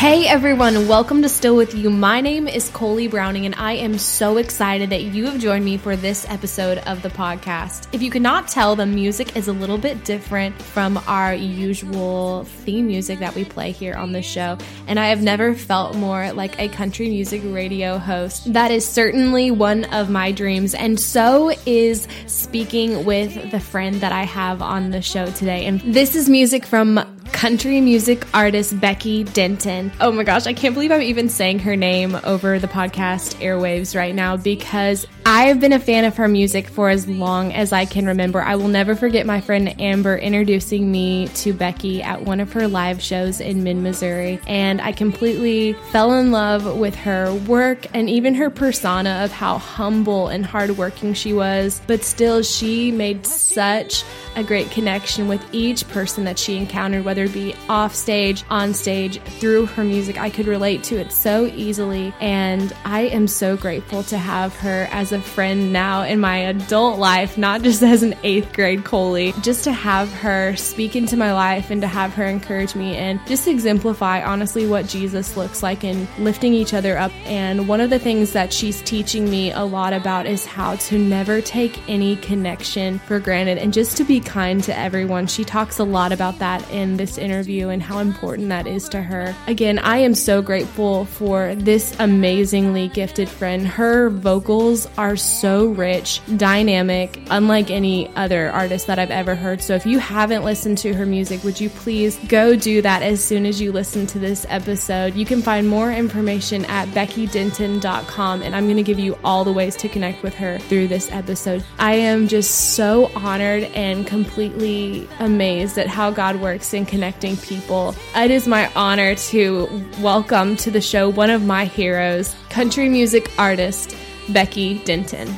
Hey everyone, welcome to Still With You. My name is Coley Browning, and I am so excited that you have joined me for this episode of the podcast. If you cannot tell, the music is a little bit different from our usual theme music that we play here on the show, and I have never felt more like a country music radio host. That is certainly one of my dreams, and so is speaking with the friend that I have on the show today. And this is music from country music artist Becky Denton. Oh my gosh, I can't believe I'm even saying her name over the podcast airwaves right now because I've been a fan of her music for as long as I can remember. I will never forget my friend Amber introducing me to Becky at one of her live shows in mid Missouri, and I completely fell in love with her work and even her persona of how humble and hardworking she was. But still, she made such a great connection with each person that she encountered, whether it be off stage, on stage, through her music. I could relate to it so easily, and I am so grateful to have her as a friend now in my adult life, not just as an eighth grade Coley. Just to have her speak into my life and to have her encourage me and just exemplify honestly what Jesus looks like and lifting each other up. And one of the things that she's teaching me a lot about is how to never take any connection for granted and just to be kind to everyone. She talks a lot about that in this interview and how important that is to her. Again, I am so grateful for this amazingly gifted friend. Her vocals are so rich, dynamic, unlike any other artist that I've ever heard. So if you haven't listened to her music, would you please go do that as soon as you listen to this episode? You can find more information at beckydenton.com and I'm going to give you all the ways to connect with her through this episode. I am just so honored and completely amazed at how God works in connecting people. It is my honor to welcome to the show one of my heroes, country music artist Becky Denton.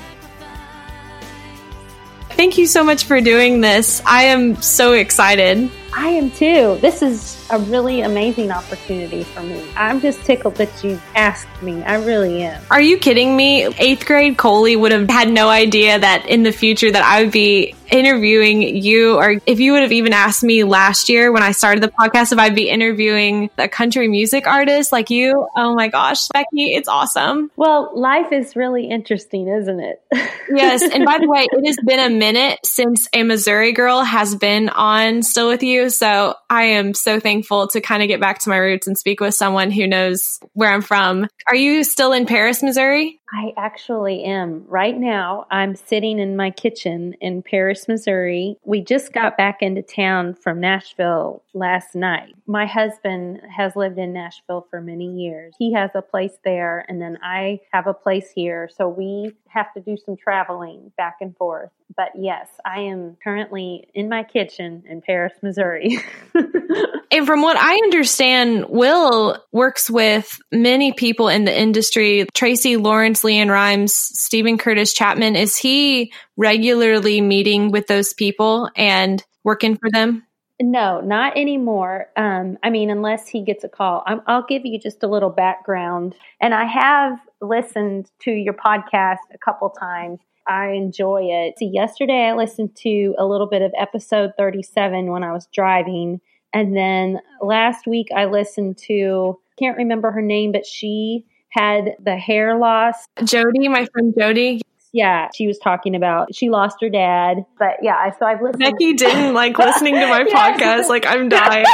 Thank you so much for doing this. I am so excited. I am too. This is a really amazing opportunity for me. I'm just tickled that you asked me. I really am. Are you kidding me? Eighth grade Coley would have had no idea that in the future that I would be interviewing you or if you would have even asked me last year when I started the podcast if I'd be interviewing a country music artist like you. Oh my gosh, Becky, it's awesome. Well, life is really interesting, isn't it? yes. And by the way, it has been a minute since a Missouri girl has been on Still With You. So I am so thankful to kind of get back to my roots and speak with someone who knows where I'm from. Are you still in Paris, Missouri? I actually am. Right now, I'm sitting in my kitchen in Paris, Missouri. We just got back into town from Nashville last night. My husband has lived in Nashville for many years. He has a place there, and then I have a place here. So we have to do some traveling back and forth. But yes, I am currently in my kitchen in Paris, Missouri. and from what I understand, Will works with many people in the industry. Tracy Lawrence, LeAnn Rimes, Steven Curtis Chapman. Is he regularly meeting with those people and working for them? No, not anymore. Um, I mean, unless he gets a call. i will give you just a little background. And I have listened to your podcast a couple times. I enjoy it. Yesterday I listened to a little bit of episode 37 when I was driving. And then last week I listened to, can't remember her name, but she had the hair loss. Jody, my friend Jody. Yeah, she was talking about she lost her dad. But yeah, so I've listened. Becky didn't like listening to my podcast. Like I'm dying.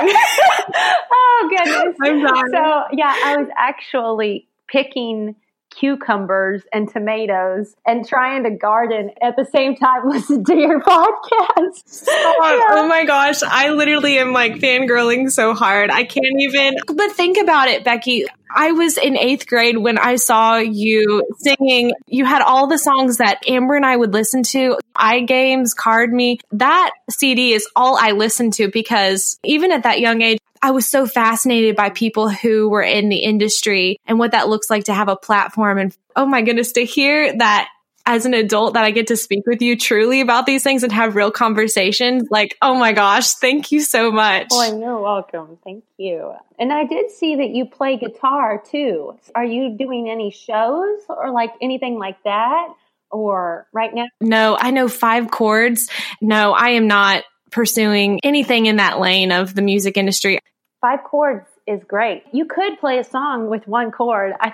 oh goodness, I'm dying. So yeah, I was actually picking cucumbers and tomatoes and trying to garden at the same time listen to your podcast. Oh, yeah. oh, my gosh. I literally am like fangirling so hard. I can't even. But think about it, Becky. I was in eighth grade when I saw you singing. You had all the songs that Amber and I would listen to. iGames, Card Me. That CD is all I listened to because even at that young age, I was so fascinated by people who were in the industry and what that looks like to have a platform. And oh my goodness, to hear that as an adult that I get to speak with you truly about these things and have real conversations. Like, oh my gosh, thank you so much. Oh, you're welcome. Thank you. And I did see that you play guitar too. Are you doing any shows or like anything like that? Or right now? No, I know five chords. No, I am not pursuing anything in that lane of the music industry. Five chords is great. You could play a song with one chord. I,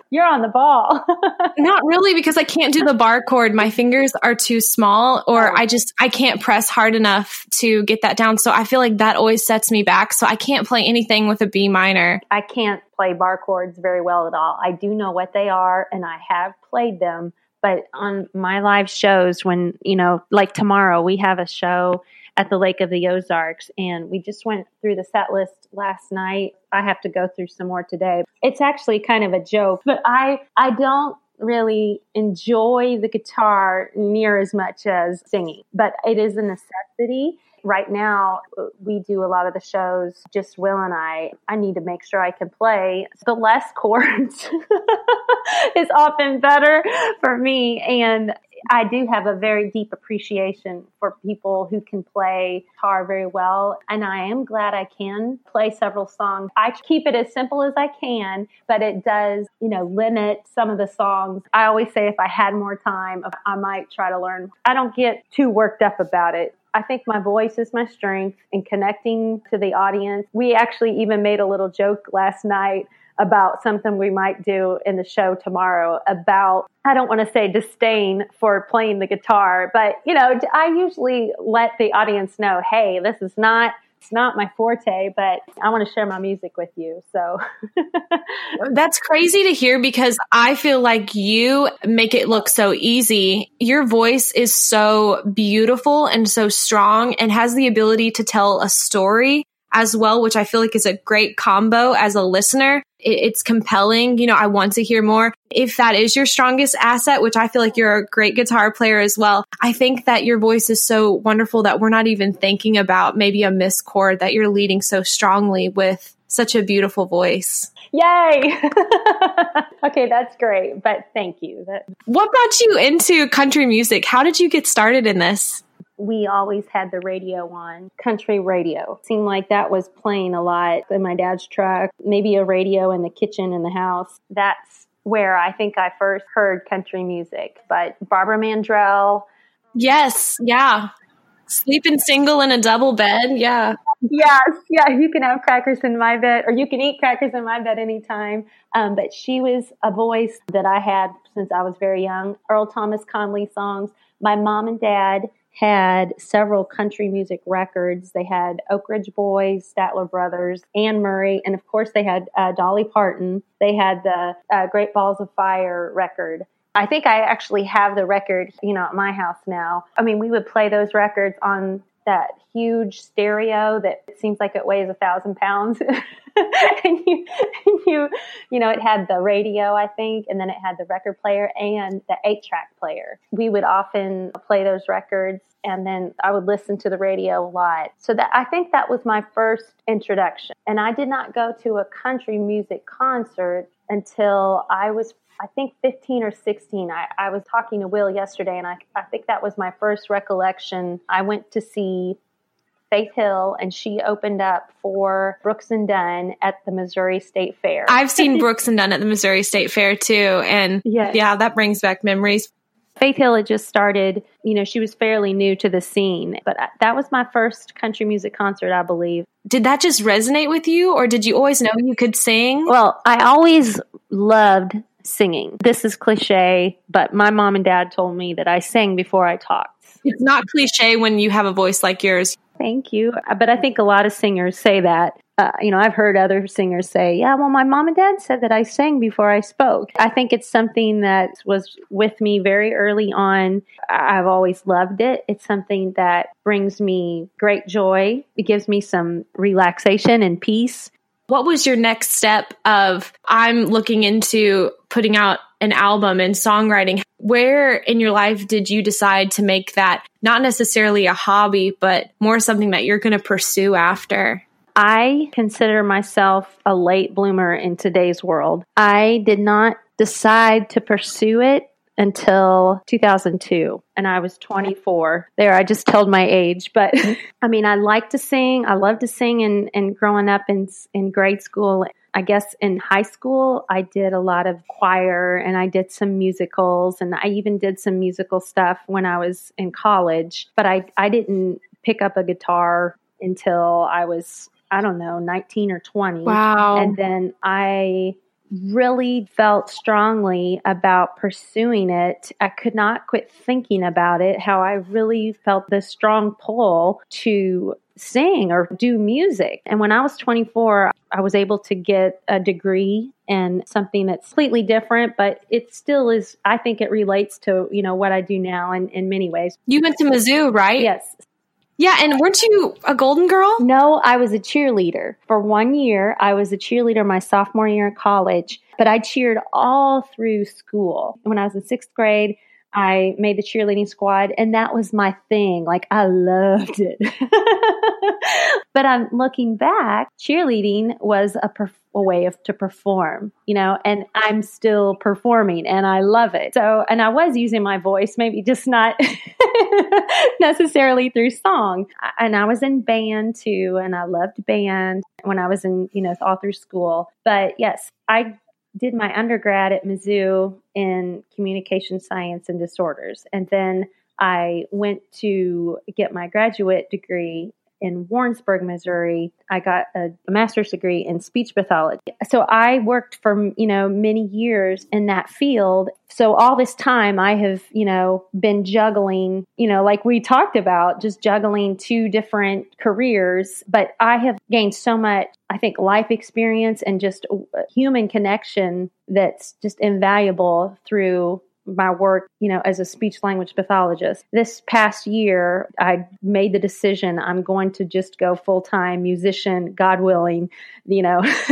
you're on the ball. Not really because I can't do the bar chord. My fingers are too small or oh. I just I can't press hard enough to get that down. So I feel like that always sets me back. So I can't play anything with a B minor. I can't play bar chords very well at all. I do know what they are and I have played them, but on my live shows when, you know, like tomorrow we have a show at the Lake of the Ozarks. And we just went through the set list last night. I have to go through some more today. It's actually kind of a joke, but I, I don't really enjoy the guitar near as much as singing, but it is a necessity. Right now, we do a lot of the shows, just Will and I. I need to make sure I can play. The less chords is often better for me. And I do have a very deep appreciation for people who can play guitar very well. And I am glad I can play several songs. I keep it as simple as I can, but it does, you know, limit some of the songs. I always say if I had more time, I might try to learn. I don't get too worked up about it. I think my voice is my strength in connecting to the audience. We actually even made a little joke last night about something we might do in the show tomorrow about I don't want to say disdain for playing the guitar, but you know, I usually let the audience know, "Hey, this is not it's not my forte, but I want to share my music with you. So that's crazy to hear because I feel like you make it look so easy. Your voice is so beautiful and so strong and has the ability to tell a story as well, which I feel like is a great combo as a listener. It's compelling. You know, I want to hear more. If that is your strongest asset, which I feel like you're a great guitar player as well, I think that your voice is so wonderful that we're not even thinking about maybe a miss chord that you're leading so strongly with such a beautiful voice. Yay! okay, that's great. But thank you. That- what brought you into country music? How did you get started in this? We always had the radio on, country radio. Seemed like that was playing a lot in my dad's truck, maybe a radio in the kitchen in the house. That's where I think I first heard country music. But Barbara Mandrell. Yes, yeah. Sleeping single in a double bed, yeah. Yes, yeah, you can have crackers in my bed, or you can eat crackers in my bed anytime. Um, but she was a voice that I had since I was very young. Earl Thomas Conley songs. My mom and dad had several country music records. They had Oak Ridge Boys, Statler Brothers, Anne Murray, and of course they had uh, Dolly Parton. They had the uh, Great Balls of Fire record. I think I actually have the record, you know, at my house now. I mean, we would play those records on that huge stereo that seems like it weighs a thousand pounds. and you, and you, you know, it had the radio, I think, and then it had the record player and the eight track player. We would often play those records and then I would listen to the radio a lot. So that I think that was my first introduction. And I did not go to a country music concert until I was I think 15 or 16. I, I was talking to Will yesterday, and I, I think that was my first recollection. I went to see Faith Hill, and she opened up for Brooks and Dunn at the Missouri State Fair. I've seen Brooks and Dunn at the Missouri State Fair too, and yes. yeah, that brings back memories. Faith Hill had just started, you know, she was fairly new to the scene, but uh, that was my first country music concert, I believe. Did that just resonate with you, or did you always know you could sing? Well, I always loved singing. This is cliche, but my mom and dad told me that I sang before I talked. It's not cliche when you have a voice like yours. Thank you. But I think a lot of singers say that. Uh, you know, I've heard other singers say, yeah, well, my mom and dad said that I sang before I spoke. I think it's something that was with me very early on. I've always loved it. It's something that brings me great joy. It gives me some relaxation and peace. What was your next step of I'm looking into putting out an album and songwriting? Where in your life did you decide to make that not necessarily a hobby, but more something that you're going to pursue after? I consider myself a late bloomer in today's world. I did not decide to pursue it until 2002 and I was 24. There, I just told my age, but I mean, I like to sing. I love to sing and, and growing up in, in grade school. I guess in high school, I did a lot of choir and I did some musicals and I even did some musical stuff when I was in college, but I, I didn't pick up a guitar until I was I don't know, 19 or 20. Wow. And then I really felt strongly about pursuing it. I could not quit thinking about it, how I really felt this strong pull to sing or do music. And when I was 24, I was able to get a degree in something that's completely different, but it still is, I think it relates to, you know, what I do now in, in many ways. You went to Mizzou, right? Yes. Yeah, and weren't you a golden girl? No, I was a cheerleader. For one year, I was a cheerleader my sophomore year in college, but I cheered all through school. When I was in sixth grade, I made the cheerleading squad, and that was my thing. Like, I loved it. but I'm looking back, cheerleading was a, perf- a way of to perform, you know, and I'm still performing and I love it. So, and I was using my voice, maybe just not necessarily through song. And I was in band too, and I loved band when I was in, you know, all through school. But yes, I did my undergrad at Mizzou in communication science and disorders. And then I went to get my graduate degree in Warrensburg, Missouri. I got a, a, master's degree in speech pathology. So I worked for, you know, many years in that field. So all this time I have, you know, been juggling, you know, like we talked about, just juggling two different careers, but I have gained so much I think life experience and just uh, human connection that's just invaluable through my work, you know, as a speech language pathologist. This past year, I made the decision I'm going to just go full time musician, God willing, you know,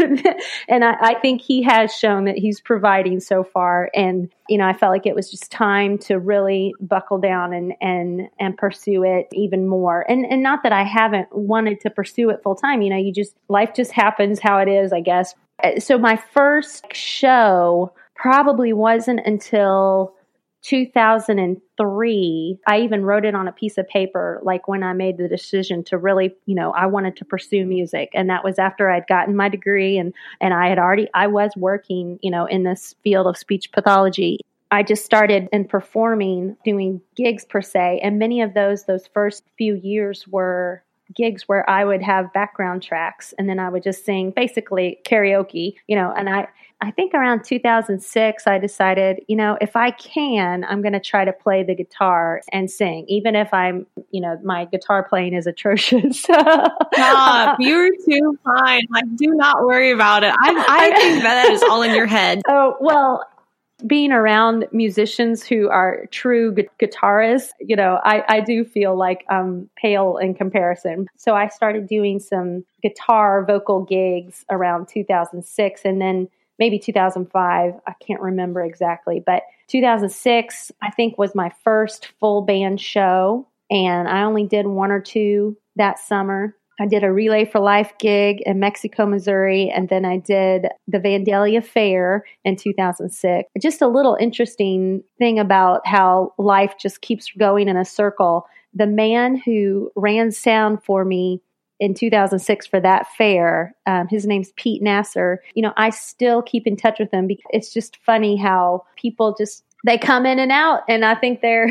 and I, I, think he has shown that he's providing so far. And, you know, I felt like it was just time to really buckle down and, and, and pursue it even more. And, and not that I haven't wanted to pursue it full time, you know, you just, life just happens how it is, I guess. So my first show, probably wasn't until 2003 i even wrote it on a piece of paper like when i made the decision to really you know i wanted to pursue music. And that was after i'd gotten my degree and and i had already i was working you know in this field of speech pathology. I just started in performing, doing gigs per se, and many of those those first few years were gigs where I would have background tracks and then I would just sing basically karaoke, you know, and I I think around 2006 I decided, you know, if I can, I'm going to try to play the guitar and sing even if I'm, you know, my guitar playing is atrocious. Stop. You're too fine. Like do not worry about it. I I think that is all in your head. Oh, well, being around musicians who are true gu- guitarists, you know, I, I do feel like I'm pale in comparison. So I started doing some guitar vocal gigs around 2006 and then maybe 2005. I can't remember exactly, but 2006, I think, was my first full band show. And I only did one or two that summer. I did a Relay for Life gig in Mexico, Missouri, and then I did the Vandalia Fair in 2006. Just a little interesting thing about how life just keeps going in a circle. The man who ran sound for me in 2006 for that fair, um, his name's Pete Nasser. You know, I still keep in touch with him because it's just funny how people just they come in and out, and I think they're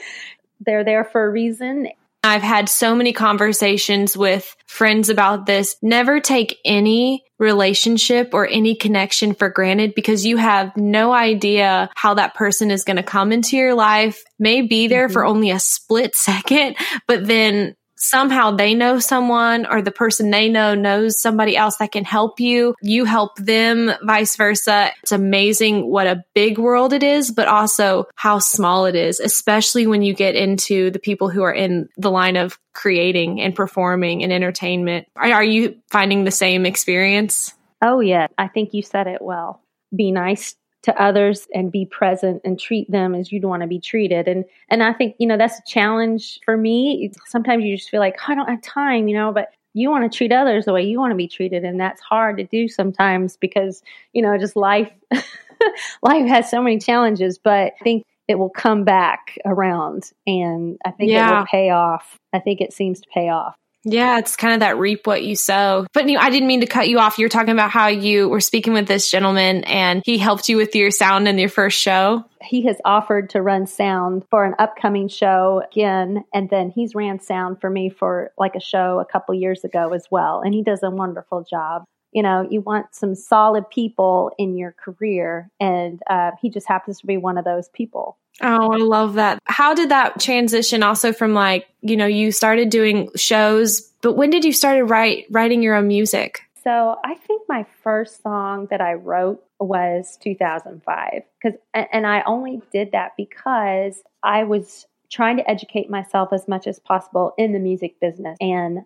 they're there for a reason I've had so many conversations with friends about this. Never take any relationship or any connection for granted because you have no idea how that person is going to come into your life, may be there mm-hmm. for only a split second, but then somehow they know someone or the person they know knows somebody else that can help you. You help them, vice versa. It's amazing what a big world it is, but also how small it is, especially when you get into the people who are in the line of creating and performing and entertainment. Are, you finding the same experience? Oh, yeah. I think you said it well. Be nice to others and be present and treat them as you'd want to be treated. And and I think, you know, that's a challenge for me. Sometimes you just feel like, oh, I don't have time, you know, but you want to treat others the way you want to be treated and that's hard to do sometimes because, you know, just life life has so many challenges, but I think it will come back around and I think yeah. it will pay off. I think it seems to pay off. Yeah, it's kind of that reap what you sow. But you know, I didn't mean to cut you off. You're talking about how you were speaking with this gentleman and he helped you with your sound in your first show. he has offered to run sound for an upcoming show again. And then he's ran sound for me for like a show a couple years ago as well. And he does a wonderful job. You know, you want some solid people in your career, and uh, he just happens to be one of those people. Oh, I love that. How did that transition also from like, you know, you started doing shows, but when did you started write writing your own music? So I think my first song that I wrote was 2005 because and I only did that because I was trying to educate myself as much as possible in the music business and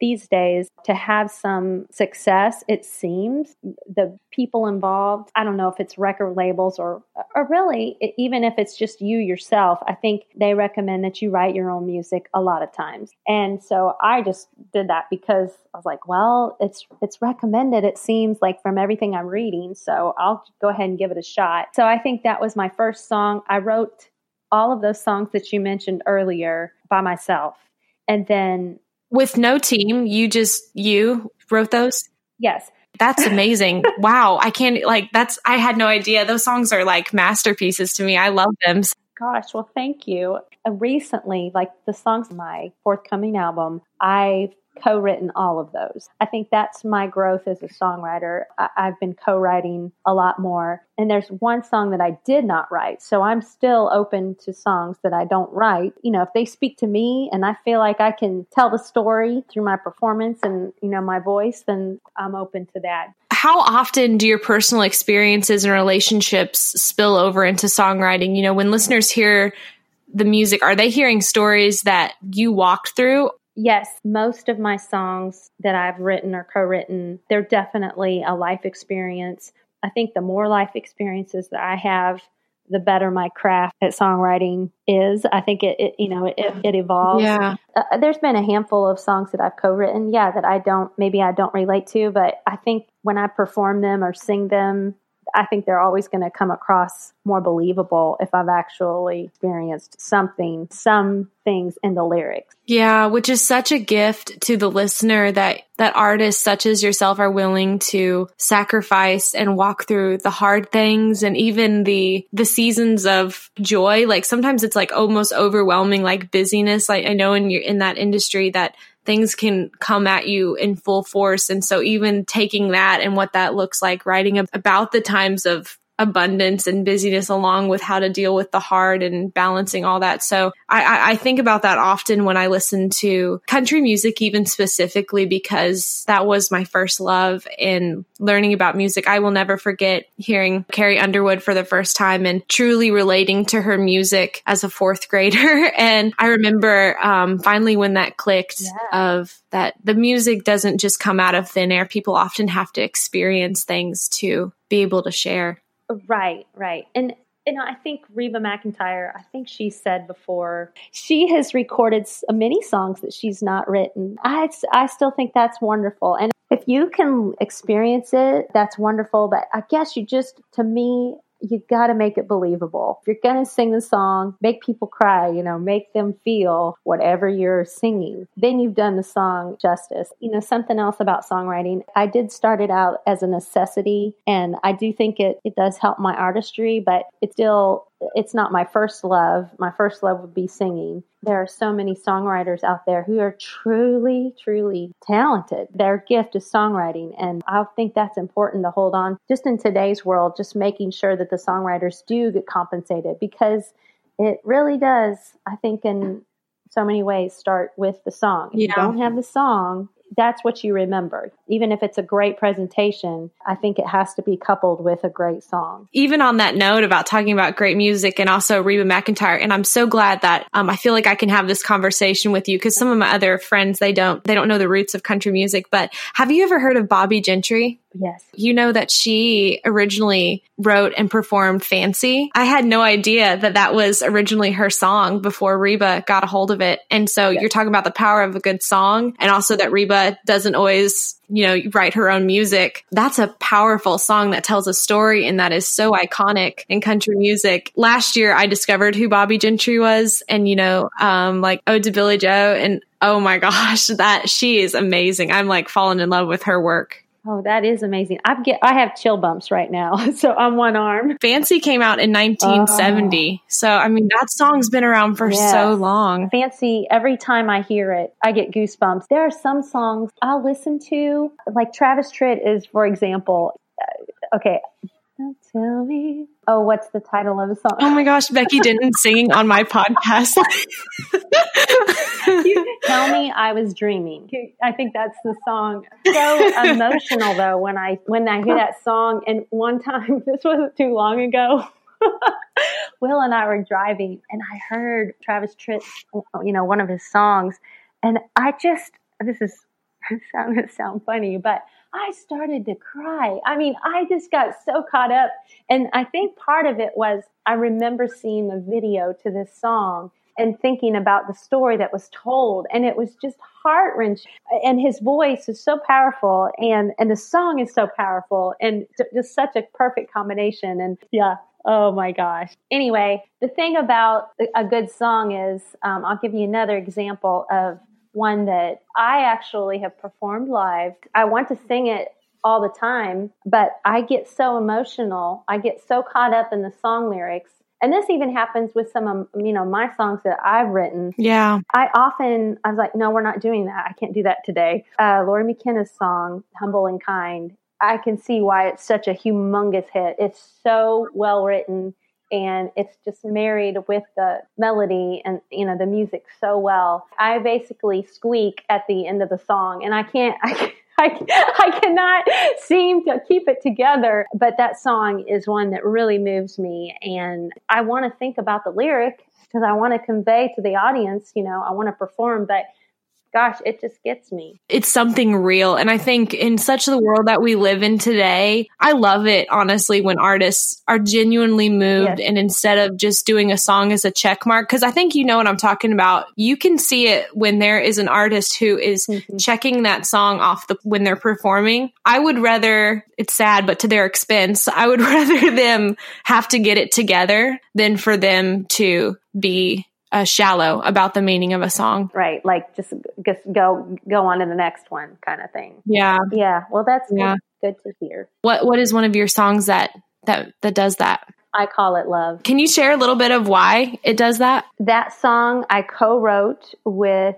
these days to have some success it seems the people involved i don't know if it's record labels or or really even if it's just you yourself i think they recommend that you write your own music a lot of times. And so i just did that because i was like well it's it's recommended it seems like from everything i'm reading so i'll go ahead and give it a shot. So i think that was my first song. I wrote all of those songs that you mentioned earlier by myself. And then with no team, you just you wrote those? Yes. That's amazing. wow. I can't like that's I had no idea. Those songs are like masterpieces to me. I love them. Gosh, well thank you. Uh, recently, like the songs on my forthcoming album, I co written all of those. I think that's my growth as a songwriter. I- have been co writing a lot more. And there's one song that I did not write. So I'm still open to songs that I don't write. You know, if they speak to me and I feel like I can tell the story through my performance and, you know, my voice, then I'm open to that. How often do your personal experiences and relationships spill over into songwriting? You know, when listeners hear the music, are they hearing stories that you walked through Yes, most of my songs that I've written or co written, they're definitely a life experience. I think the more life experiences that I have, the better my craft at songwriting is. I think it, it you know, it, it evolves. Yeah. Uh, there's been a handful of songs that I've co-written, yeah, that I don't, maybe I don't relate to, but I think when I perform them or sing them, I think they're always going to come across more believable if I've actually experienced something, some things in the lyrics. Yeah, which is such a gift to the listener that that artists such as yourself are willing to sacrifice and walk through the hard things and even the the seasons of joy. Like sometimes it's like almost overwhelming like busyness. Like I know in your in that industry that things can come at you in full force. And so even taking that and what that looks like, writing about the times of abundance and busyness along with how to deal with the hard and balancing all that. So I, I, think about that often when I listen to country music, even specifically because that was my first love in learning about music. I will never forget hearing Carrie Underwood for the first time and truly relating to her music as a fourth grader. and I remember um, finally when that clicked yeah. of that the music doesn't just come out of thin air. People often have to experience things to be able to share. Right, right. And and I think Reba McEntire, I think she said before, she has recorded many songs that she's not written. I, I still think that's wonderful. And if you can experience it, that's wonderful. But I guess you just, to me, you got to make it believable. If you're going to sing the song, make people cry, you know, make them feel whatever you're singing. Then you've done the song justice. You know, something else about songwriting. I did start it out as a necessity and I do think it, it does help my artistry, but it's still it's not my first love. My first love would be singing. There are so many songwriters out there who are truly, truly talented. Their gift is songwriting. And I think that's important to hold on just in today's world, just making sure that the songwriters do get compensated because it really does, I think, in so many ways start with the song. If yeah. you don't have the song, that's what you remember. Even if it's a great presentation, I think it has to be coupled with a great song. Even on that note about talking about great music and also Reba McEntire, and I'm so glad that um, I feel like I can have this conversation with you because some of my other friends they don't they don't know the roots of country music. But have you ever heard of Bobbie Gentry? Yes. You know that she originally wrote and performed Fancy. I had no idea that that was originally her song before Reba got a hold of it. And so yes. you're talking about the power of a good song and also that Reba doesn't always, you know, write her own music. That's a powerful song that tells a story and that is so iconic in country music. Last year I discovered who Bobbie Gentry was and, you know, um, like Ode to Billie Joe and oh my gosh, that she is amazing. I'm like falling in love with her work. Oh, that is amazing. I get I have chill bumps right now. So on one arm. Fancy came out in 1970. Oh. So I mean that song's been around for yes. so long. Fancy every time I hear it, I get goosebumps. There are some songs I'll listen to like Travis Tritt is for example. Uh, okay, don't tell me. Oh, what's the title of the song? Oh my gosh, Becky Denton singing on my podcast. tell me I was dreaming. I think that's the song. So emotional though when I when I hear that song. And one time, this wasn't too long ago. Will and I were driving, and I heard Travis Tritt, you know, one of his songs, and I just this is sound sound funny, but I started to cry. I mean, I just got so caught up. And I think part of it was I remember seeing the video to this song and thinking about the story that was told. And it was just heart wrenching. And his voice is so powerful and, and the song is so powerful and just such a perfect combination. And yeah, Oh my gosh. Anyway, the thing about a good song is, um, I'll give you another example of one that I actually have performed live. I want to sing it all the time, but I get so emotional. I get so caught up in the song lyrics. And this even happens with some of you know my songs that I've written. Yeah, I often I was like, no, we're not doing that. I can't do that today. Uh, Lori McKenna's song, "Humble and Kind." I can see why it's such a humongous hit. It's so well written and it's just married with the melody and you know the music so well. I basically squeak at the end of the song, and I can't. I, I, I cannot seem to keep it together, but that song is one that really moves me. And I want to think about the lyric because I want to convey to the audience, you know, I want to perform, but gosh, it just gets me. It's something real. And I think in such the world that we live in today, I love it, honestly, when artists are genuinely moved yes. and instead of just doing a song as a check mark, because I think you know what I'm talking about. You can see it when there is an artist who is mm-hmm. checking that song off the when they're performing. I would rather, it's sad, but to their expense, I would rather them have to get it together than for them to be uh, shallow about the meaning of a song. Right. Like just, just go, go on to the next one kind of thing. Yeah. Yeah. Well, that's yeah. good, good to hear. What, what is one of your songs that, that, that does that? I call it love. Can you share a little bit of why it does that? That song I co-wrote with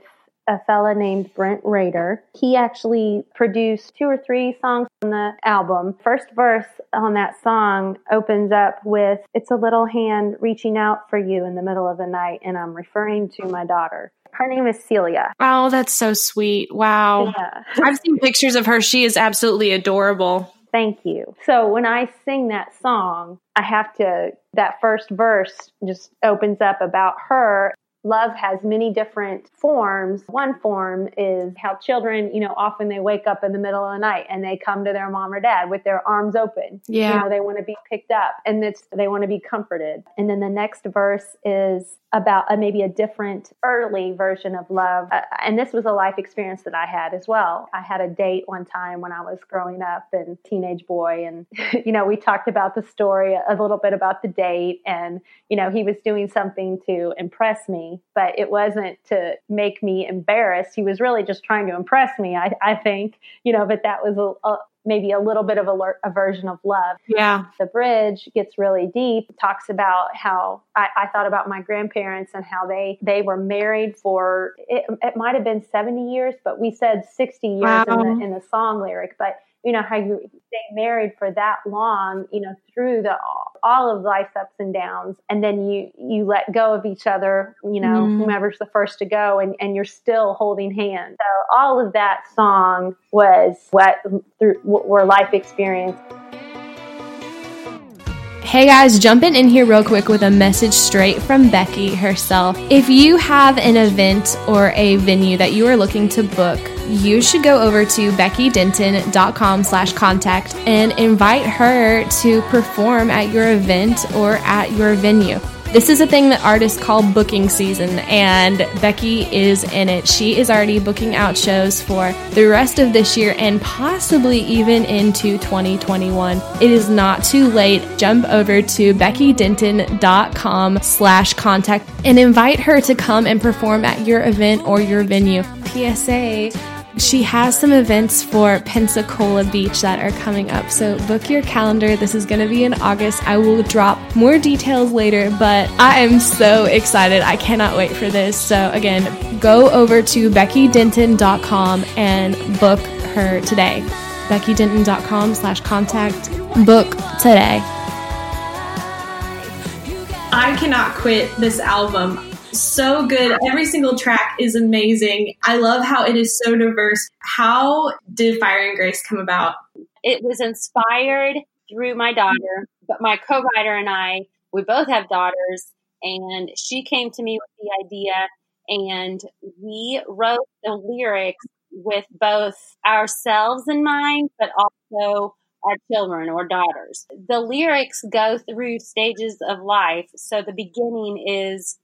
a fella named Brent Rader. He actually produced two or three songs on the album. First verse on that song opens up with, It's a little hand reaching out for you in the middle of the night, and I'm referring to my daughter. Her name is Celia. Oh, that's so sweet. Wow. Yeah. I've seen pictures of her. She is absolutely adorable. Thank you. So when I sing that song, I have to, that first verse just opens up about her love has many different forms. One form is how children, you know, often they wake up in the middle of the night and they come to their mom or dad with their arms open. Yeah. You know, they want to be picked up and it's, they want to be comforted. And then the next verse is about a, maybe a different early version of love. Uh, and this was a life experience that I had as well. I had a date one time when I was growing up and teenage boy. And, you know, we talked about the story a little bit about the date and, you know, he was doing something to impress me, but it wasn't to make me embarrassed. He was really just trying to impress me, I, I think, you know, but that was a, a maybe a little bit of a, a, version of love. Yeah. The bridge gets really deep, talks about how I, I, thought about my grandparents and how they, they were married for, it, it might have been 70 years, but we said 60 years wow. in, the, in the song lyric. But you know how you stay married for that long you know through the all of life's ups and downs and then you you let go of each other you know mm. whomever's the first to go and and you're still holding hands so all of that song was what through were life experience Hey guys, jumping in here real quick with a message straight from Becky herself. If you have an event or a venue that you are looking to book, you should go over to beckydenton.com slash contact and invite her to perform at your event or at your venue. This is a thing that artists call booking season, and Becky is in it. She is already booking out shows for the rest of this year and possibly even into 2021. It is not too late. Jump over to beckydenton.com slash contact and invite her to come and perform at your event or your venue. PSA she has some events for Pensacola Beach that are coming up. So book your calendar. This is going to be in August. I will drop more details later, but I am so excited. I cannot wait for this. So again, go over to beckydenton.com and book her today. beckydenton.com slash contact book today. I cannot quit this album so good. Every single track is amazing. I love how it is so diverse. How did Fire and Grace come about? It was inspired through my daughter, but my co writer and I, we both have daughters, and she came to me with the idea, and we wrote the lyrics with both ourselves in mind, but also our children or daughters. The lyrics go through stages of life. So the beginning is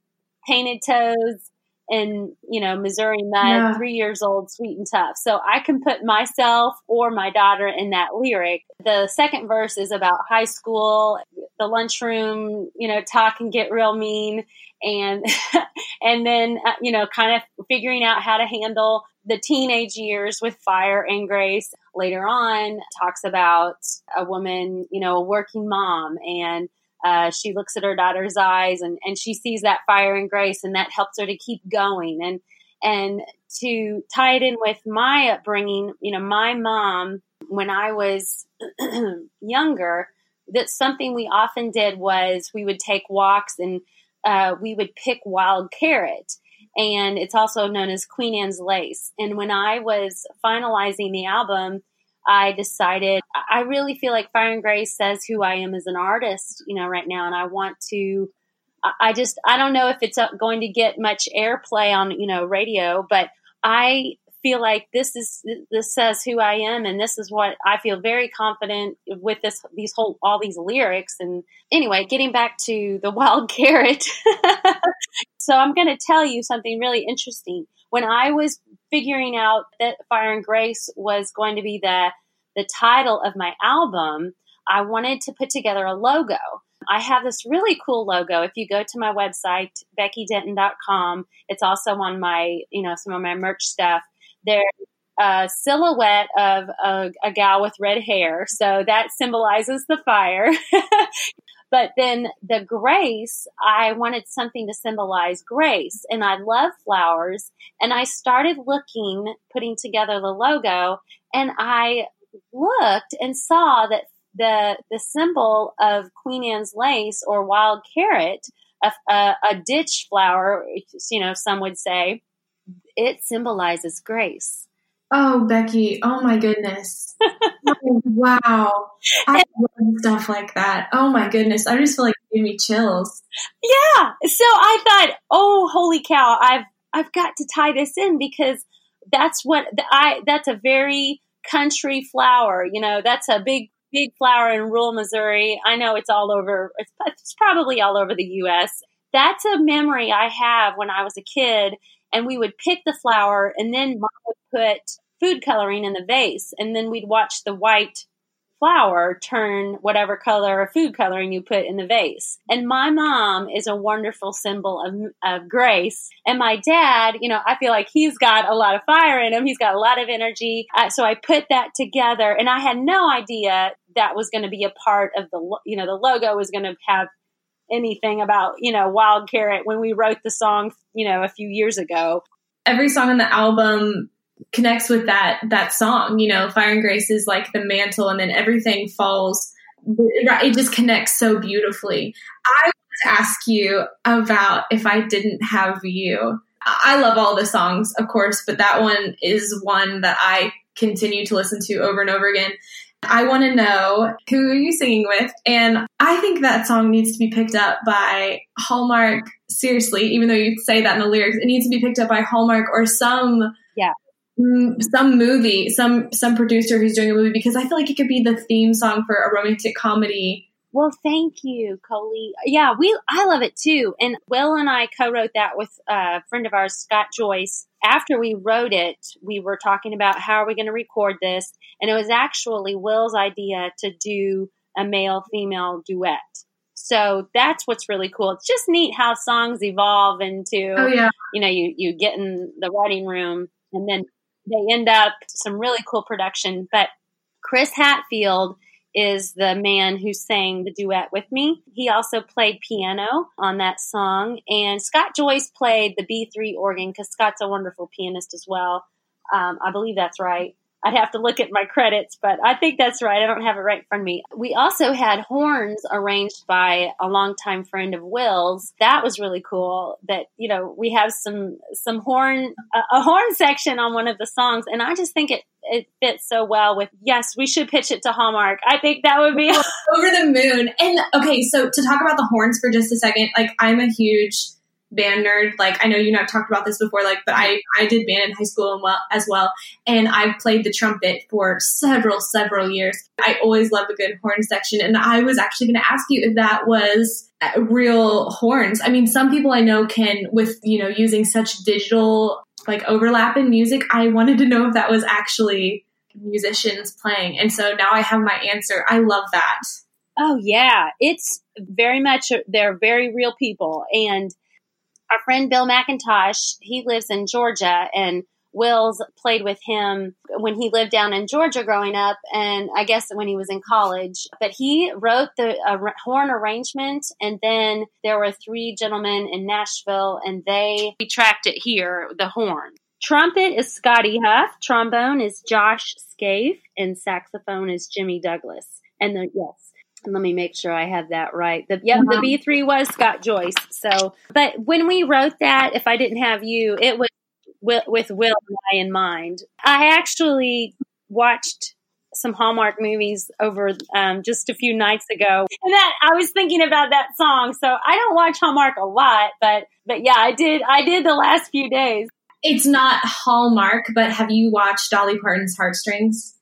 painted toes and you know Missouri mud, yeah. three years old, sweet and tough. So I can put myself or my daughter in that lyric. The second verse is about high school, the lunchroom, you know, talk and get real mean, and and then uh, you know, kind of figuring out how to handle the teenage years with fire and grace. Later on, talks about a woman, you know, a working mom and uh, she looks at her daughter's eyes and, and she sees that fire and grace and that helps her to keep going. And and to tie it in with my upbringing you know my mom when i was younger that something we often did was we would take walks and uh, we would pick wild carrot. And it's also known as queen anne's lace. And when i was finalizing the album I decided I really feel like Fire and Grace says who I am as an artist, you know, right now. And I want to, I just, I don't know if it's uh, going to get much airplay on, you know, radio, but I feel like this is, this says who I am. And this is what I feel very confident with this, these whole, all these lyrics. And anyway, getting back to the wild carrot. so I'm going to tell you something really interesting. When I was figuring out that Fire and Grace was going to be the the title of my album, I wanted to put together a logo. I have this really cool logo. If you go to my website, beckydenton.com, it's also on my, you know, some of my merch stuff. There's a silhouette of a, a gal with red hair. So that symbolizes the fire. But then the grace, I wanted something to symbolize grace. And I love flowers. And I started looking, putting together the logo, and I looked and saw that the the symbol of Queen Anne's lace or wild carrot, a, a, a ditch flower, you know, some would say, it symbolizes grace. Oh, Becky. Oh my goodness. wow. I love stuff like that. Oh my goodness. I just feel like it gave me chills. Yeah. So I thought, oh, holy cow. I've, I've got to tie this in because that's what I, that's a very country flower. You know, that's a big, big flower in rural Missouri. I know it's all over, it's, it's probably all over the U.S. That's a memory I have when I was a kid and we would pick the flower and then mom would put food coloring in the vase and then we'd watch the white flower turn whatever color of food coloring you put in the vase. And my mom is a wonderful symbol of, of grace. And my dad, you know, I feel like he's got a lot of fire in him. He's got a lot of energy. Uh, so I put that together and I had no idea that was going to be a part of the, you know, the logo was going to have anything about, you know, wild carrot when we wrote the song, you know, a few years ago. Every song on the album connects with that that song. You know, Fire and Grace is like the mantle, and then everything falls. It just connects so beautifully. I want to ask you about if I didn't have you. I love all the songs, of course, but that one is one that I continue to listen to over and over again. I want to know who are you singing with? And I think that song needs to be picked up by Hallmark. Seriously, even though you say that in the lyrics, it needs to be picked up by Hallmark or some Mm, some movie, some some producer who's doing a movie because I feel like it could be the theme song for a romantic comedy. Well, thank you, Coley. Yeah, we I love it too. And Will and I co-wrote that with a friend of ours, Scott Joyce. After we wrote it, we were talking about how are we going to record this, and it was actually Will's idea to do a male female duet. So that's what's really cool. It's just neat how songs evolve into, oh, yeah. you know, you, you get in the writing room and then they end up some really cool production. But Chris Hatfield is the man who sang the duet with me. He also played piano on that song, and Scott Joyce played the B3 organ because Scott's a wonderful pianist as well. Um, I believe that's right. I'd have to look at my credits, but I think that's right. I don't have it right in front of me. We also had horns arranged by a longtime friend of Will's. That was really cool. That you know we have some some horn a, a horn section on one of the songs, and I just think it it fits so well with yes, we should pitch it to Hallmark. I think that would be over the moon. And okay, so to talk about the horns for just a second, like I'm a huge band nerd. Like I know you and I've talked about this before, like, but I, I did band in high school and well, as well. And I've played the trumpet for several, several years. I always love a good horn section. And I was actually going to ask you if that was uh, real horns. I mean, some people I know can with, you know, using such digital like overlap in music. I wanted to know if that was actually musicians playing. And so now I have my answer. I love that. Oh yeah, it's very much they're very real people and our friend Bill McIntosh, he lives in Georgia and Wills played with him when he lived down in Georgia growing up, and I guess when he was in college. But he wrote the uh, horn arrangement, and then there were three gentlemen in Nashville, and they tracked it here, the horn. Trumpet is Scotty Huff, trombone is Josh Scaife, and saxophone is Jimmy Douglas. And the yes, let me make sure I have that right. The yep, the B three was Scott Joyce. So, but when we wrote that, if I didn't have you, it was with, with Will and I in mind. I actually watched some Hallmark movies over um, just a few nights ago, and that I was thinking about that song. So I don't watch Hallmark a lot, but but yeah, I did. I did the last few days. It's not Hallmark, but have you watched Dolly Parton's Heartstrings?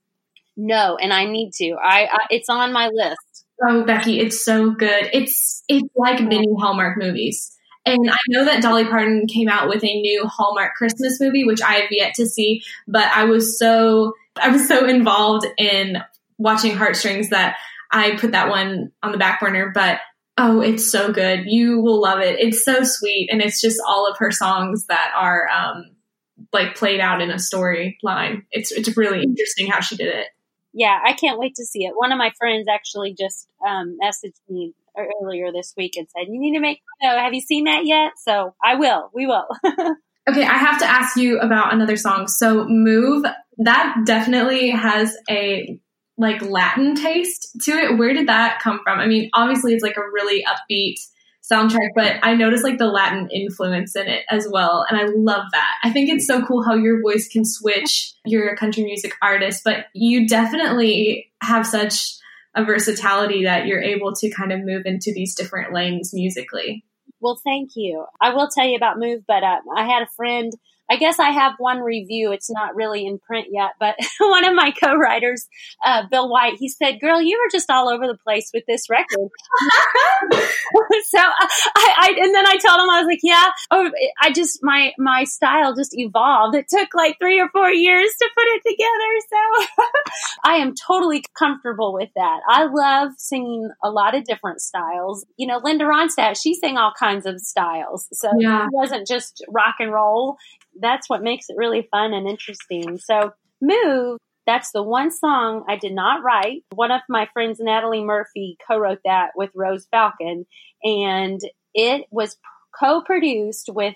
No, and I need to. I, I it's on my list. Oh, Becky, it's so good. It's it's like mini Hallmark movies. And I know that Dolly Parton came out with a new Hallmark Christmas movie, which I have yet to see, but I was so I was so involved in watching Heartstrings that I put that one on the back burner, but oh, it's so good. You will love it. It's so sweet and it's just all of her songs that are um like played out in a storyline. It's it's really interesting how she did it yeah, I can't wait to see it. One of my friends actually just um, messaged me earlier this week and said, "You need to make. You know, have you seen that yet?" So I will. We will. okay, I have to ask you about another song. So "Move" that definitely has a like Latin taste to it. Where did that come from? I mean, obviously it's like a really upbeat soundtrack, but I noticed like the Latin influence in it as well. And I love that. I think it's so cool how your voice can switch. You're a country music artist, but you definitely have such a versatility that you're able to kind of move into these different lanes musically. Well, thank you. I will tell you about Move, but uh, I had a friend I guess I have one review. It's not really in print yet, but one of my co-writers, uh, Bill White, he said, "Girl, you were just all over the place with this record." so I, I, and then I told him I was like, "Yeah, oh, I just my my style just evolved. It took like three or four years to put it together." So I am totally comfortable with that. I love singing a lot of different styles. You know, Linda Ronstadt, she sang all kinds of styles, so yeah. it wasn't just rock and roll that's what makes it really fun and interesting. So, Move, that's the one song I did not write. One of my friends, Natalie Murphy, co wrote that with Rose Falcon, and it was co produced with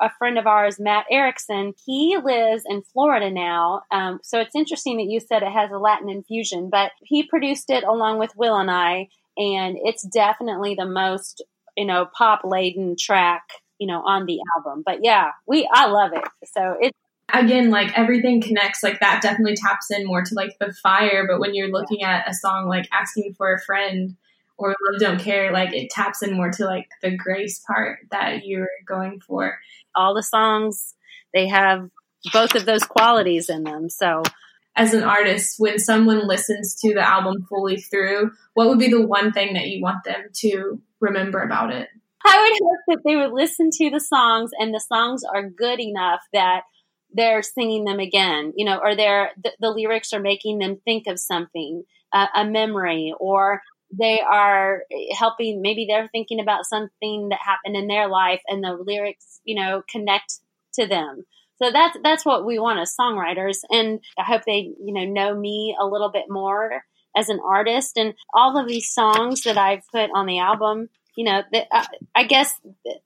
a friend of ours, Matt Erickson. He lives in Florida now. Um, so it's interesting that you said it has a Latin infusion, but he produced it along with Will and I, and it's definitely the most, you know, pop laden track you know, on the album. But yeah, we I love it. So it's again like everything connects like that definitely taps in more to like the fire but when you're looking yeah. at a song like asking for a friend or love don't care like it taps in more to like the grace part that you're going for all the songs they have both of those qualities in them so as an artist when someone listens to the album fully through what would be the one thing that you want them to remember about it I would hope that they would listen to the songs and the songs are good enough that they're singing them again, you know, or they're, the, the lyrics are making them think of something, uh, a memory, or they are helping, maybe they're thinking about something that happened in their life and the lyrics, you know, connect to them. So that's that's what we want as songwriters, and I hope they you know know me a little bit more as an artist, and all of these songs that I've put on the album. You know, uh, I guess,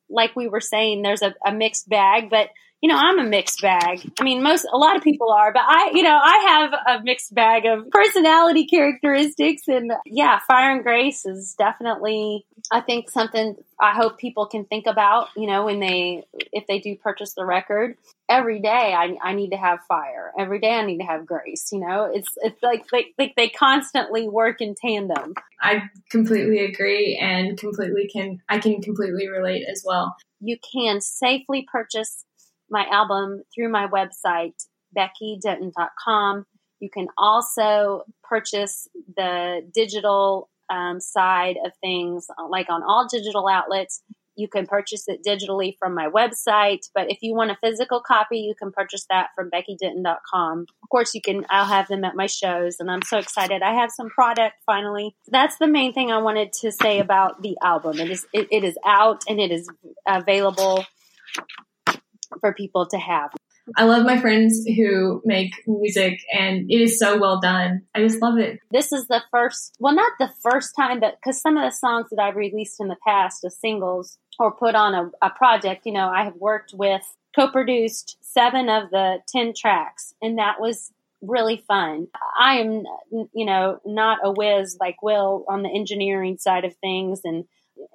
like we were saying, there's a, a mixed bag, but you know, I'm a mixed bag. I mean, most, a lot of people are, but I, you know, I have a mixed bag of personality characteristics. And yeah, Fire and Grace is definitely, I think, something I hope people can think about, you know, when they, if they do purchase the record. Every day I, I need to have fire. Every day I need to have grace. You know, it's it's like they like they constantly work in tandem. I completely agree and completely can I can completely relate as well. You can safely purchase my album through my website, beckydenton.com. You can also purchase the digital um, side of things, like on all digital outlets. You can purchase it digitally from my website, but if you want a physical copy, you can purchase that from beckydenton.com. Of course, you can, I'll have them at my shows, and I'm so excited. I have some product finally. That's the main thing I wanted to say about the album. It is, it, it is out and it is available for people to have. I love my friends who make music and it is so well done. I just love it. This is the first, well, not the first time, but because some of the songs that I've released in the past as singles or put on a, a project, you know, I have worked with, co produced seven of the 10 tracks, and that was really fun. I am, you know, not a whiz like Will on the engineering side of things and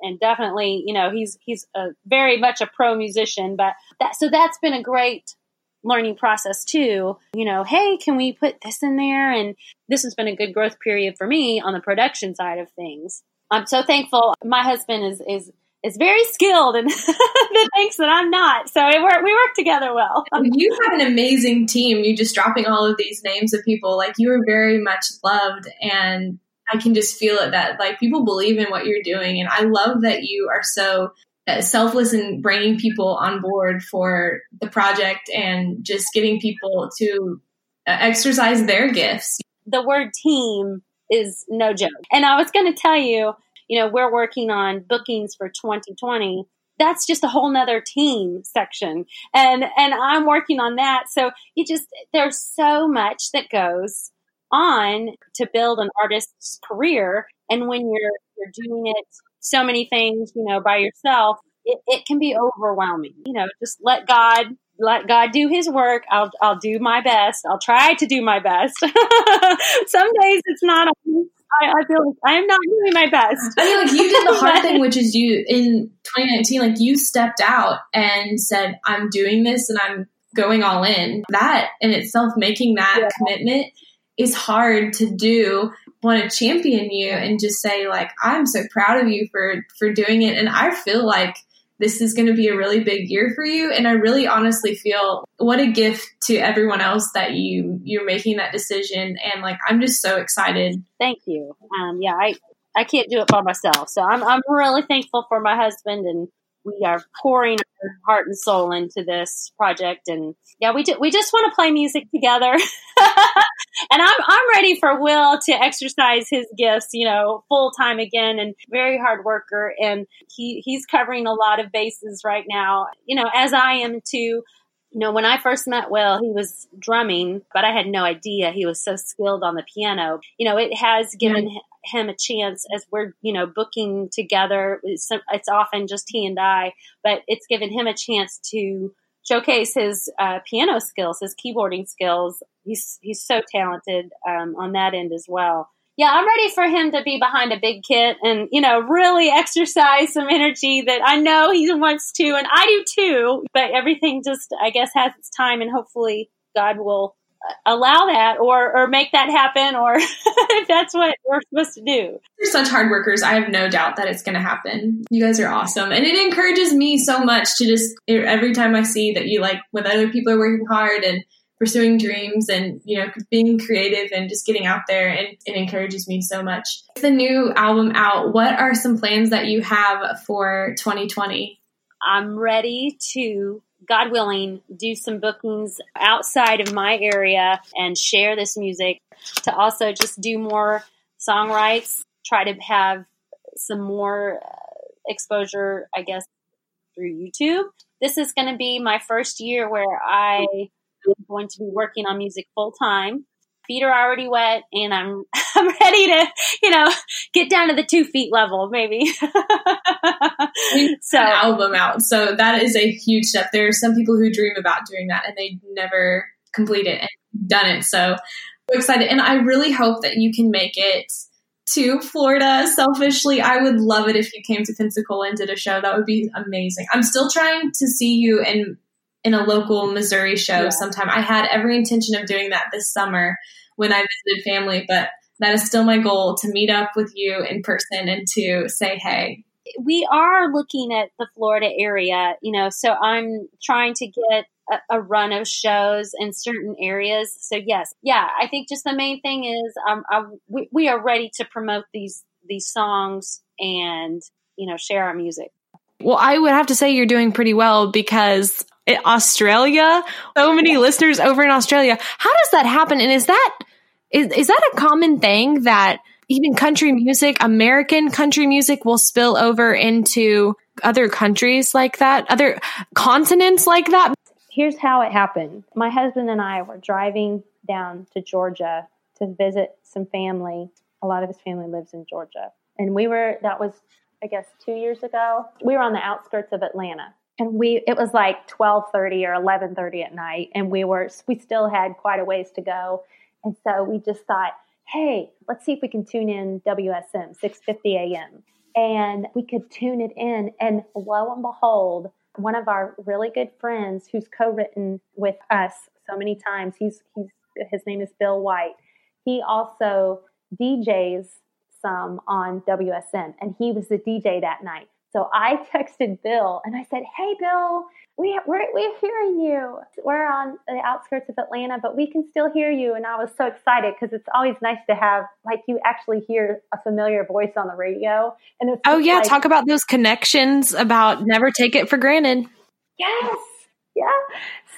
and definitely, you know, he's he's a, very much a pro musician. But that so that's been a great learning process too. You know, hey, can we put this in there? And this has been a good growth period for me on the production side of things. I'm so thankful. My husband is is is very skilled and the things that I'm not. So we work, we work together well. you have an amazing team. You just dropping all of these names of people. Like you are very much loved and I can just feel it that like people believe in what you're doing. And I love that you are so uh, selfless in bringing people on board for the project and just getting people to uh, exercise their gifts. The word team is no joke. And I was going to tell you, you know, we're working on bookings for 2020 that's just a whole nother team section and and i'm working on that so you just there's so much that goes on to build an artist's career. And when you're you're doing it so many things, you know, by yourself, it, it can be overwhelming. You know, just let God let God do his work. I'll I'll do my best. I'll try to do my best. Some days it's not I, I, feel like I'm not doing my best. I mean, like you did the hard thing, which is you in 2019, like you stepped out and said, "I'm doing this and I'm going all in." That in itself, making that yeah. commitment is hard to do want to champion you and just say like i'm so proud of you for for doing it. And i feel like this is going to be a really big year for you. And i really honestly feel what a gift to everyone else that you you're making that decision. And like i'm just so excited. Thank you. Um yeah i i can't do it by myself. So i'm i'm really thankful for my husband and we are pouring our heart and soul into this project. And yeah we, do, we just want to play music together. And I'm, I'm ready for will to exercise his gifts you know full time again and very hard worker. And he he's covering a lot of bases right now. You know as i am too. You know, when I first met Will, he was drumming, but I had no idea. He was so skilled on the piano. You know, it has given him a chance as we're, you know, booking together. It's, it's, often just he and I, but it's given him a chance to showcase his uh, piano skills, his keyboarding skills. He's he's so talented um, on that end as well yeah, I'm ready for him to be behind a big kit and, you know, really exercise some energy that I know he wants to and I do too. But everything just, I guess, has its time and hopefully God will allow that or, or make that happen or if that's what we're supposed to do. You're such hard workers. I have no doubt that it's going to happen. You guys are awesome. And it encourages me so much to just, every time I see that you like, when other people are working hard and pursuing dreams and you know being creative and just getting out there and it encourages me so much With the new album out what are some plans that you have for 2020 i'm ready to god willing do some bookings outside of my area and share this music to also just do more songwrites try to have some more uh, exposure i guess through YouTube. This is going to be my first year where I am going to be working on music full time. Feet are already wet, and I'm I'm ready to you know get down to the two feet level, maybe. so album out, so that is a huge step. There are some people who dream about doing that, and they never complete it and done it. So excited, and I really hope that you can make it to Florida. Selfishly, I would love it if you came to Pensacola and did a show. That would be amazing. I'm still trying to see you in in a local Missouri show yeah. sometime. I had every intention of doing that this summer when I visited family, but that is still my goal to meet up with you in person and to say hey. We are looking at the Florida area, you know, so I'm trying to get a, a run of shows in certain areas. So yes, yeah, I think just the main thing is um, I, we, we are ready to promote these these songs and you know share our music. Well, I would have to say you're doing pretty well because Australia, so many listeners over in Australia. How does that happen? And is that is, is that a common thing that even country music, American country music will spill over into other countries like that, other continents like that? here's how it happened. My husband and I were driving down to Georgia to visit some family. A lot of his family lives in Georgia. And we were, that was, I guess, two years ago. We were on the outskirts of Atlanta. And we, it was like 1230 or 1130 at night. And we were, we still had quite a ways to go. And so we just thought, hey, let's see if we can tune in WSM, 650 AM. And we could tune it in. And lo and behold, one of our really good friends who's co-written with us so many times. He's he's his name is Bill White. He also DJs some on WSM, and he was the DJ that night. So I texted Bill and I said, "Hey, Bill, we we're, we're hearing you. We're on the outskirts of Atlanta, but we can still hear you." And I was so excited because it's always nice to have like you actually hear a familiar voice on the radio. And it's oh yeah, like, talk about those connections. About never take it for granted. Yes, yeah.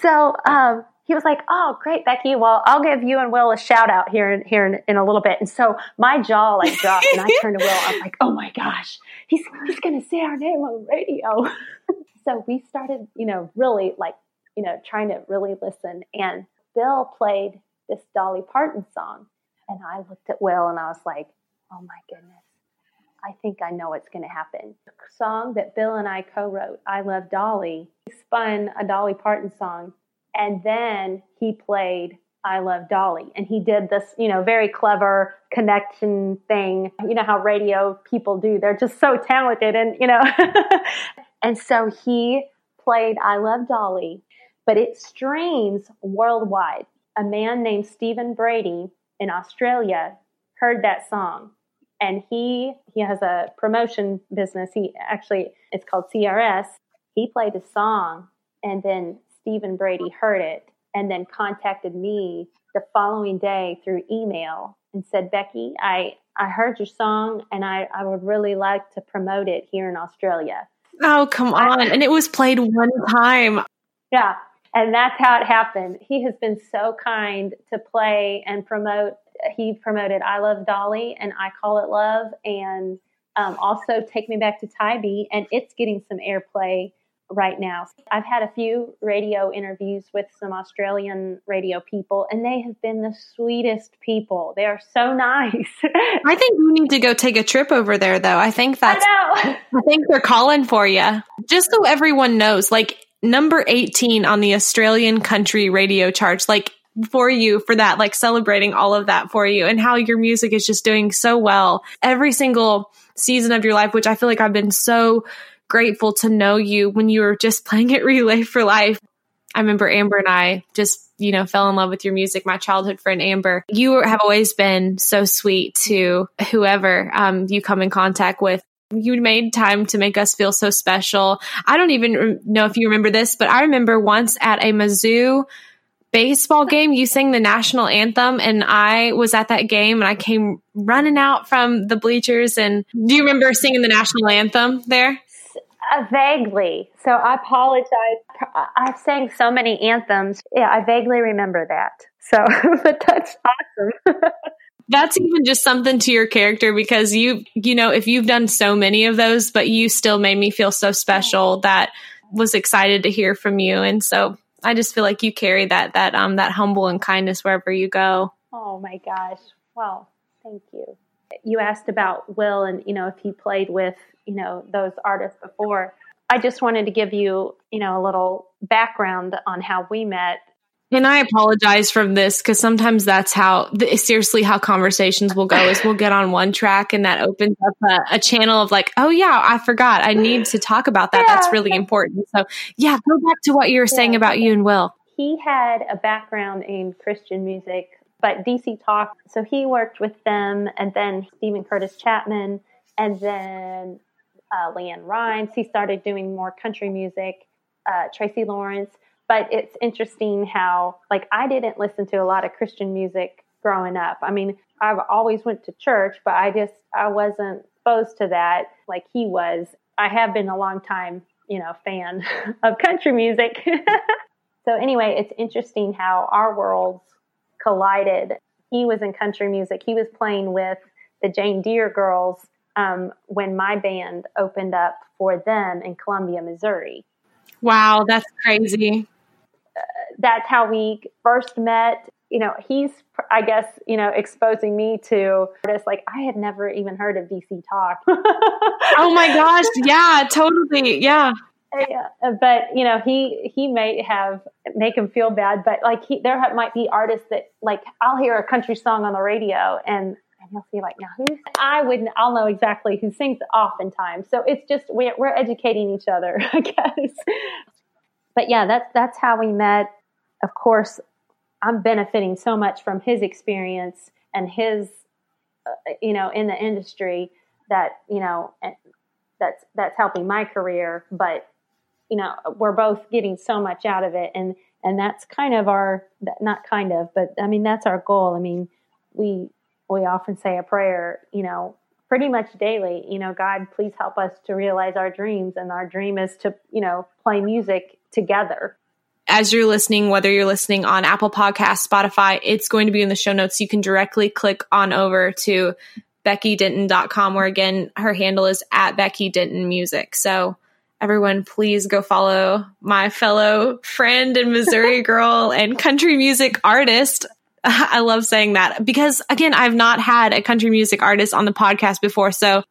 So um, he was like, "Oh, great, Becky. Well, I'll give you and Will a shout out here in, here in, in a little bit." And so my jaw like dropped, and I turned to Will. I'm like, "Oh my gosh, he's he's going to say our name on the radio." so we started, you know, really like, you know, trying to really listen. And Bill played this Dolly Parton song, and I looked at Will and I was like, "Oh my goodness." I think I know what's going to happen. The song that Bill and I co wrote, I Love Dolly, he spun a Dolly Parton song and then he played I Love Dolly. And he did this, you know, very clever connection thing. You know how radio people do. They're just so talented and, you know. and so he played I Love Dolly, but it streams worldwide. A man named Stephen Brady in Australia heard that song and he he has a promotion business. He actually it's called CRS. He played a song and then Stephen Brady heard it and then contacted me the following day through email and said, Becky, I, I heard your song and I, I would really like to promote it here in Australia. Oh, come on. I, and it was played one time. Yeah. And that's how it happened. He has been so kind to play and promote. He promoted I Love Dolly and I Call It Love and um, also Take Me Back to Tybee. And it's getting some airplay right now. I've had a few radio interviews with some Australian radio people, and they have been the sweetest people. They are so nice. I think you need to go take a trip over there, though. I think that's. I, I think they're calling for you. Just so everyone knows, like number 18 on the Australian country radio charts, like for you for that, like celebrating all of that for you and how your music is just doing so well every single season of your life, which I feel like I've been so grateful to know you when you were just playing at Relay for Life. I remember Amber and I just, you know, fell in love with your music. My childhood friend Amber, you have always been so sweet to whoever um, you come in contact with. You made time to make us feel so special. I don't even know if you remember this, but I remember once at a Mizzou baseball game, you sang the national anthem, and I was at that game and I came running out from the bleachers. And do you remember singing the national anthem there? Uh, vaguely. So I apologize. I've sang so many anthems. Yeah, I vaguely remember that. So, but that's awesome. that's even just something to your character because you you know if you've done so many of those but you still made me feel so special that was excited to hear from you and so i just feel like you carry that that um that humble and kindness wherever you go oh my gosh well thank you you asked about will and you know if he played with you know those artists before i just wanted to give you you know a little background on how we met and I apologize from this because sometimes that's how, seriously, how conversations will go is we'll get on one track and that opens up a, a channel of like, oh yeah, I forgot. I need to talk about that. Yeah. That's really important. So yeah, go back to what you were saying yeah. about you and Will. He had a background in Christian music, but DC Talk. So he worked with them and then Steven Curtis Chapman and then uh, LeAnn Rimes. He started doing more country music. Uh, Tracy Lawrence but it's interesting how like I didn't listen to a lot of Christian music growing up. I mean, I've always went to church, but I just I wasn't exposed to that like he was. I have been a long time, you know, fan of country music. so anyway, it's interesting how our worlds collided. He was in country music. He was playing with the JaneDear girls um, when my band opened up for them in Columbia, Missouri. Wow, that's crazy that's how we first met. You know, he's, I guess, you know, exposing me to artists like I had never even heard of DC Talk. oh my gosh. Yeah, totally. Yeah. But you know he he may have make him feel bad, but like he there might be artists that like I'll hear a country song on the radio and and he'll be like, now who's I wouldn't I'll know exactly who sings oftentimes. So it's just we're, we're educating each other, I guess. But yeah, that's that's how we met of course, I'm benefiting so much from his experience and his, uh, you know, in the industry that you know that's that's helping my career. But you know, we're both getting so much out of it, and and that's kind of our not kind of, but I mean that's our goal. I mean, we we often say a prayer, you know, pretty much daily. You know, God, please help us to realize our dreams, and our dream is to you know play music together as you're listening, whether you're listening on Apple Podcast, Spotify, it's going to be in the show notes. You can directly click on over to BeckyDenton.com, where again, her handle is at Becky Music. So everyone, please go follow my fellow friend and Missouri girl and country music artist. I love saying that because again, I've not had a country music artist on the podcast before. So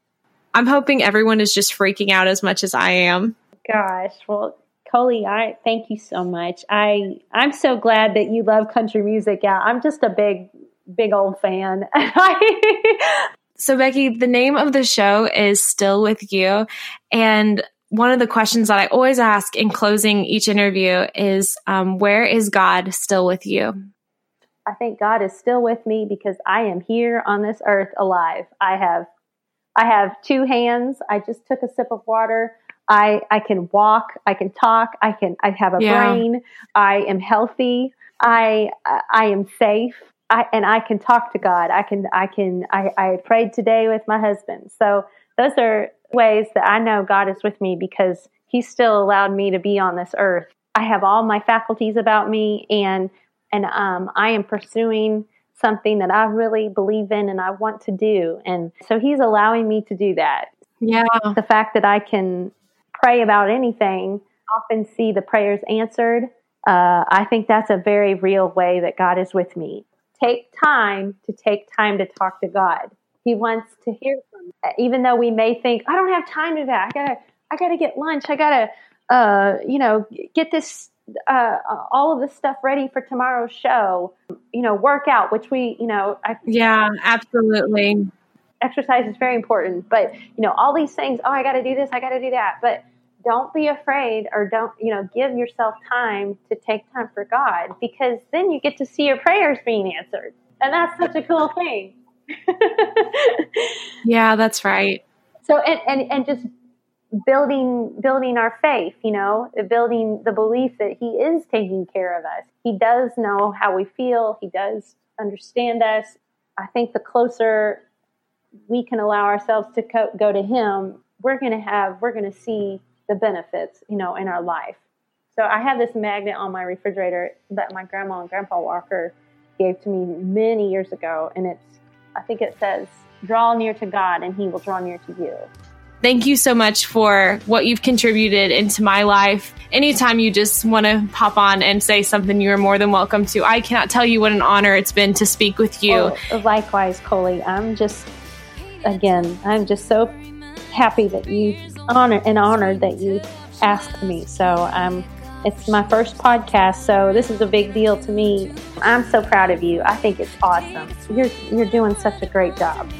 I'm hoping everyone is just freaking out as much as I am. Gosh, well, Kohlie, I thank you so much. I I'm so glad that you love country music. Yeah, I'm just a big big old fan. so Becky, the name of the show is Still with You and one of the questions that I always ask in closing each interview is um, where is God still with you? I think God is still with me because I am here on this earth alive. I have I have two hands. I just took a sip of water. I I can walk, I can talk, I can I have a yeah. brain, I am healthy, I I am safe. I, and I can talk to God. I can, I can, I, I prayed today with my husband. So those are ways that I know God is with me because He still allowed me to be on this earth. I have all my faculties about me, and and um, I am pursuing something that I really believe in and I want to do. And so He's allowing me to do that. Yeah, the fact that I can pray about anything, often see the prayers answered. Uh, I think that's a very real way that God is with me. Take time to take time to talk to God. He wants to hear. Even though we may think, I don't have time to that. I gotta, I gotta get lunch. I gotta, uh, you know, get this, uh, all of this stuff ready for tomorrow's show. You know, workout, which we, you know, I, yeah, absolutely. Exercise is very important, but you know, all these things. Oh, I got to do this. I got to do that. But don't be afraid or don't, you know, give yourself time to take time for God because then you get to see your prayers being answered. And that's such a cool thing. yeah, that's right. So and, and and just building building our faith, you know, building the belief that he is taking care of us. He does know how we feel, he does understand us. I think the closer we can allow ourselves to co- go to him, we're going to have we're going to see the benefits, you know, in our life. So I have this magnet on my refrigerator that my grandma and grandpa Walker gave to me many years ago, and it's I think it says, draw near to God and he will draw near to you. Thank you so much for what you've contributed into my life. Anytime you just want to pop on and say something, you are more than welcome to. I cannot tell you what an honor it's been to speak with you. Oh, likewise, Kohlie. I'm just, again, I'm just so happy that you honor and honored that you asked me. So um, it's my first podcast, so this is a big deal to me. I'm so proud of you. I think it's awesome. You're you're doing such a great job.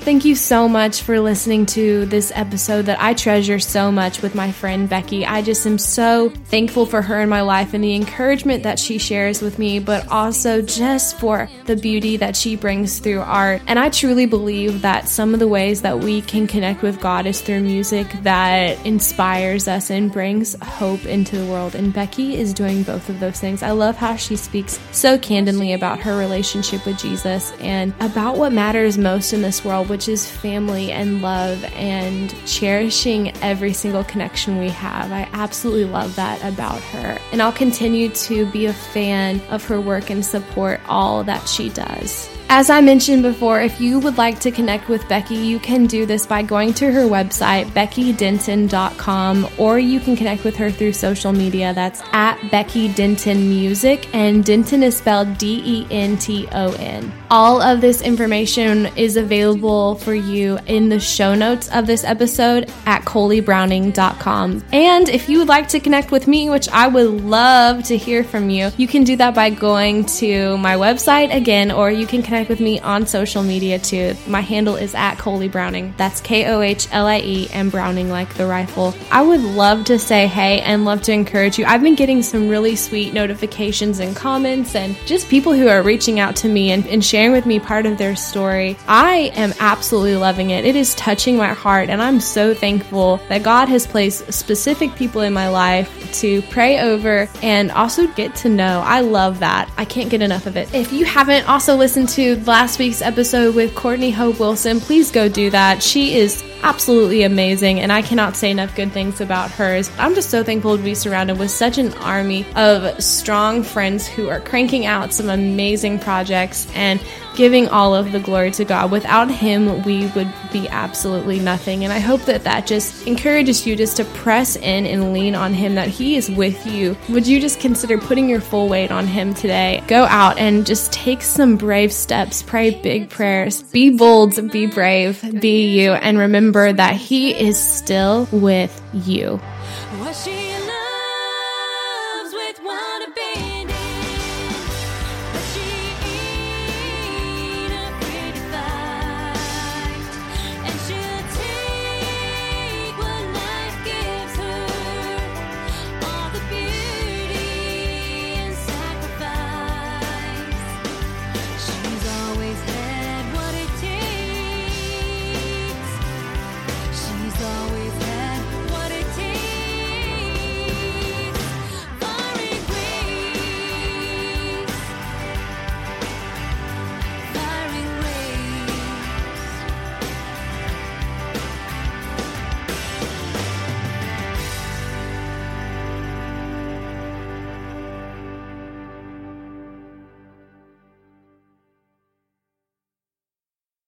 Thank you so much for listening to this episode that I treasure so much with my friend Becky. I just am so thankful for her in my life and the encouragement that she shares with me, but also just for the beauty that she brings through art. And I truly believe that some of the ways that we can connect with God is through music that inspires us and brings hope into the world. And Becky is doing both of those things. I love how she speaks so candidly about her relationship with Jesus and about what matters most in this world which is family and love and cherishing every single connection we have. I absolutely love that about her. And I'll continue to be a fan of her work and support all that she does. As I mentioned before, if you would like to connect with Becky, you can do this by going to her website, beckydenton.com, or you can connect with her through social media. That's at Becky Denton Music, and Denton is spelled D E N T O N. All of this information is available for you in the show notes of this episode at kohliebrowning.com. And if you would like to connect with me, which I would love to hear from you, you can do that by going to my website again, or you can connect with me on social media too. My handle is at Kohlie Browning. That's K O H L I E and Browning like the rifle. I would love to say hey and love to encourage you. I've been getting some really sweet notifications and comments and just people who are reaching out to me and, and sharing with me part of their story. I am absolutely loving it. It is touching my heart and I'm so thankful that God has placed specific people in my life to pray over and also get to know. I love that. I can't get enough of it. If you haven't also listened to last week's episode with Courtney Hope Wilson, please go do that. She is absolutely amazing, and I cannot say enough good things about hers. I'm just so thankful to be surrounded with such an army of strong friends who are cranking out some amazing projects and giving all of the glory to God. Without Him, we would be absolutely nothing. And I hope that that just encourages you just to press in and lean on Him, that He is with you. Would you just consider putting your full weight on Him today? Go out and just take some brave steps, pray big prayers, be bold, be brave, be you, and remember that He is still with you.